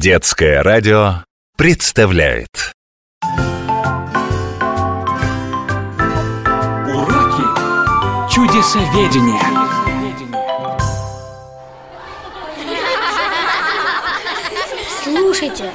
Детское радио представляет Уроки чудесоведения. Слушайте,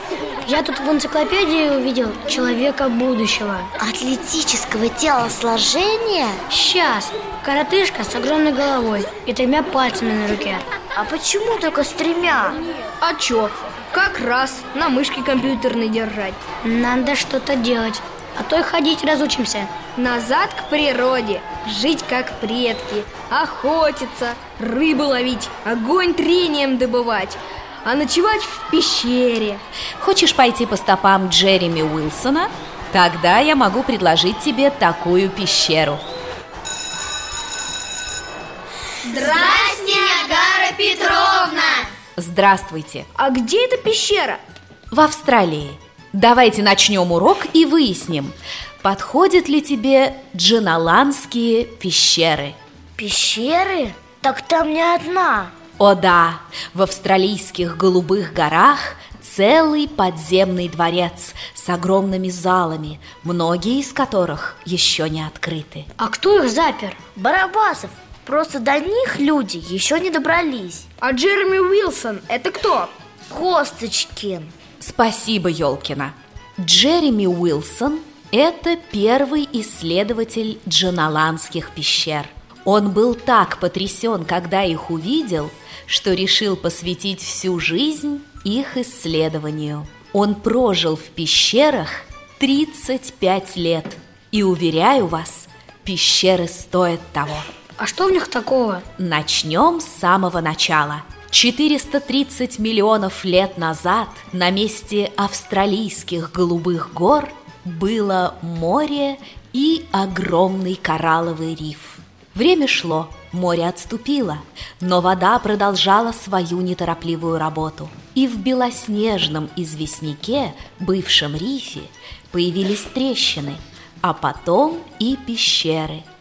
я тут в энциклопедии увидел человека будущего. Атлетического телосложения? Сейчас, коротышка с огромной головой и тремя пальцами на руке. А почему только с тремя? А чё? Как раз на мышке компьютерной держать Надо что-то делать, а то и ходить разучимся. Назад к природе Жить как предки Охотиться, рыбу ловить Огонь трением добывать А ночевать в пещере Хочешь пойти по стопам Джереми Уилсона? Тогда я могу предложить тебе такую пещеру. Здрасте, Петровна! Здравствуйте. А где эта пещера? В Австралии. Давайте начнем урок и выясним, подходят ли тебе дженаландские пещеры. Пещеры? Так там не одна О да, в австралийских голубых горах целый подземный дворец с огромными залами, многие из которых еще не открыты. А кто их запер? Барабасов Просто до них люди еще не добрались А Джереми Уилсон это кто? Косточкин Спасибо, Ёлкина. Джереми Уилсон – это первый исследователь дженаландских пещер. Он был так потрясен, когда их увидел, что решил посвятить всю жизнь их исследованию. Он прожил в пещерах 35 лет. И, уверяю вас, пещеры стоят того. А что в них такого? Начнем с самого начала. 430 миллионов лет назад на месте австралийских голубых гор было море и огромный коралловый риф. Время шло, море отступило, но вода продолжала свою неторопливую работу. И в белоснежном известняке, бывшем рифе, появились трещины, а потом и пещеры –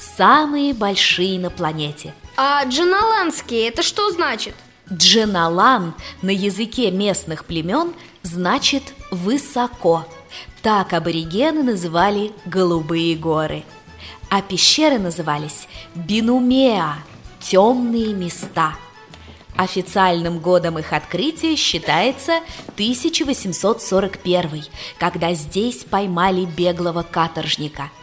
самые большие на планете. А дженаландские это что значит? Дженалан на языке местных племен значит «высоко». Так аборигены называли голубые горы. А пещеры назывались Бинумеа – темные места. Официальным годом их открытия считается 1841, когда здесь поймали беглого каторжника –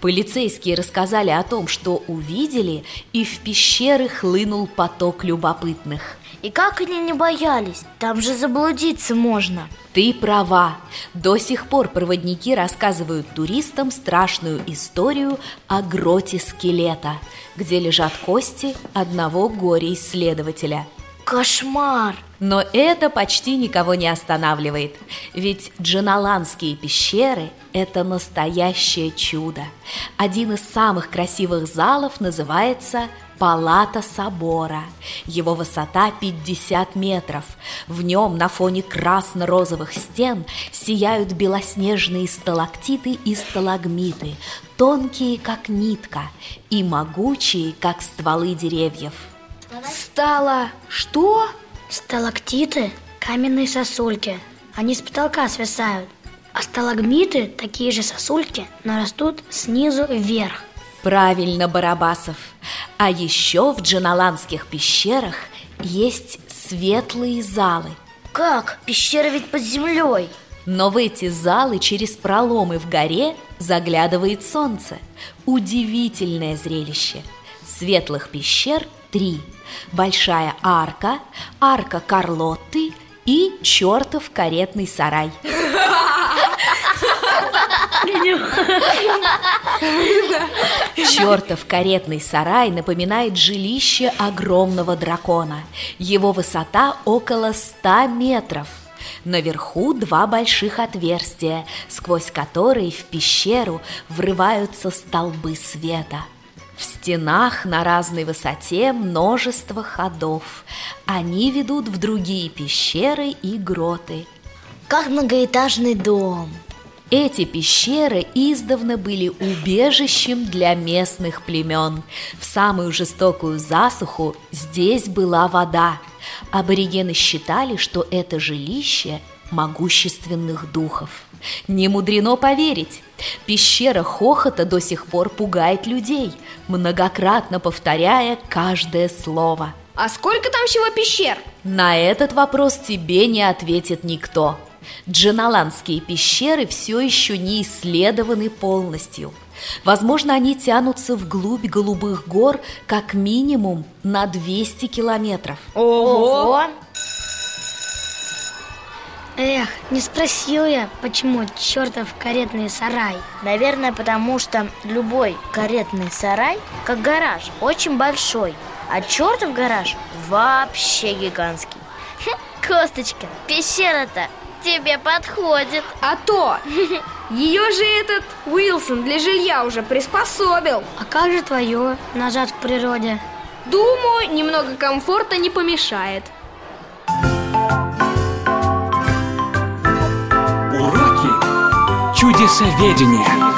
Полицейские рассказали о том, что увидели, и в пещеры хлынул поток любопытных. И как они не боялись? Там же заблудиться можно Ты права. До сих пор проводники рассказывают туристам страшную историю о гроте скелета, где лежат кости одного горе-исследователя – Кошмар! Но это почти никого не останавливает, ведь дженаландские пещеры – это настоящее чудо. Один из самых красивых залов называется Палата собора. Его высота 50 метров. В нем на фоне красно-розовых стен сияют белоснежные сталактиты и сталагмиты, тонкие, как нитка, и могучие, как стволы деревьев. Стало что? Сталактиты – каменные сосульки. Они с потолка свисают. А сталагмиты – такие же сосульки, но растут снизу вверх. Правильно, Барабасов. А еще в дженаландских пещерах есть светлые залы. Как? Пещера ведь под землей Но в эти залы через проломы в горе заглядывает солнце. Удивительное зрелище. Светлых пещер три. Большая арка, арка Карлотты и чертов каретный сарай. Чертов каретный сарай напоминает жилище огромного дракона. Его высота около 100 метров. Наверху два больших отверстия, сквозь которые в пещеру врываются столбы света. В стенах на разной высоте множество ходов. Они ведут в другие пещеры и гроты. Как многоэтажный дом Эти пещеры издавна были убежищем для местных племен. В самую жестокую засуху здесь была вода, Аборигены считали, что это жилище могущественных духов. Не мудрено поверить. Пещера хохота до сих пор пугает людей, многократно повторяя каждое слово. А сколько там всего пещер? На этот вопрос тебе не ответит никто. Джаналанские пещеры все еще не исследованы полностью. Возможно, они тянутся вглубь голубых гор как минимум на 200 километров. Ого! Эх, не спросил я, почему чертов каретный сарай. Наверное, потому что любой каретный сарай, как гараж, очень большой, а чертов гараж вообще гигантский. Хм, Косточка, пещера-то тебе подходит. А то! Ее же этот Уилсон для жилья уже приспособил. А как же твое назад к природе? Думаю, немного комфорта не помешает. Уроки чудесоведения.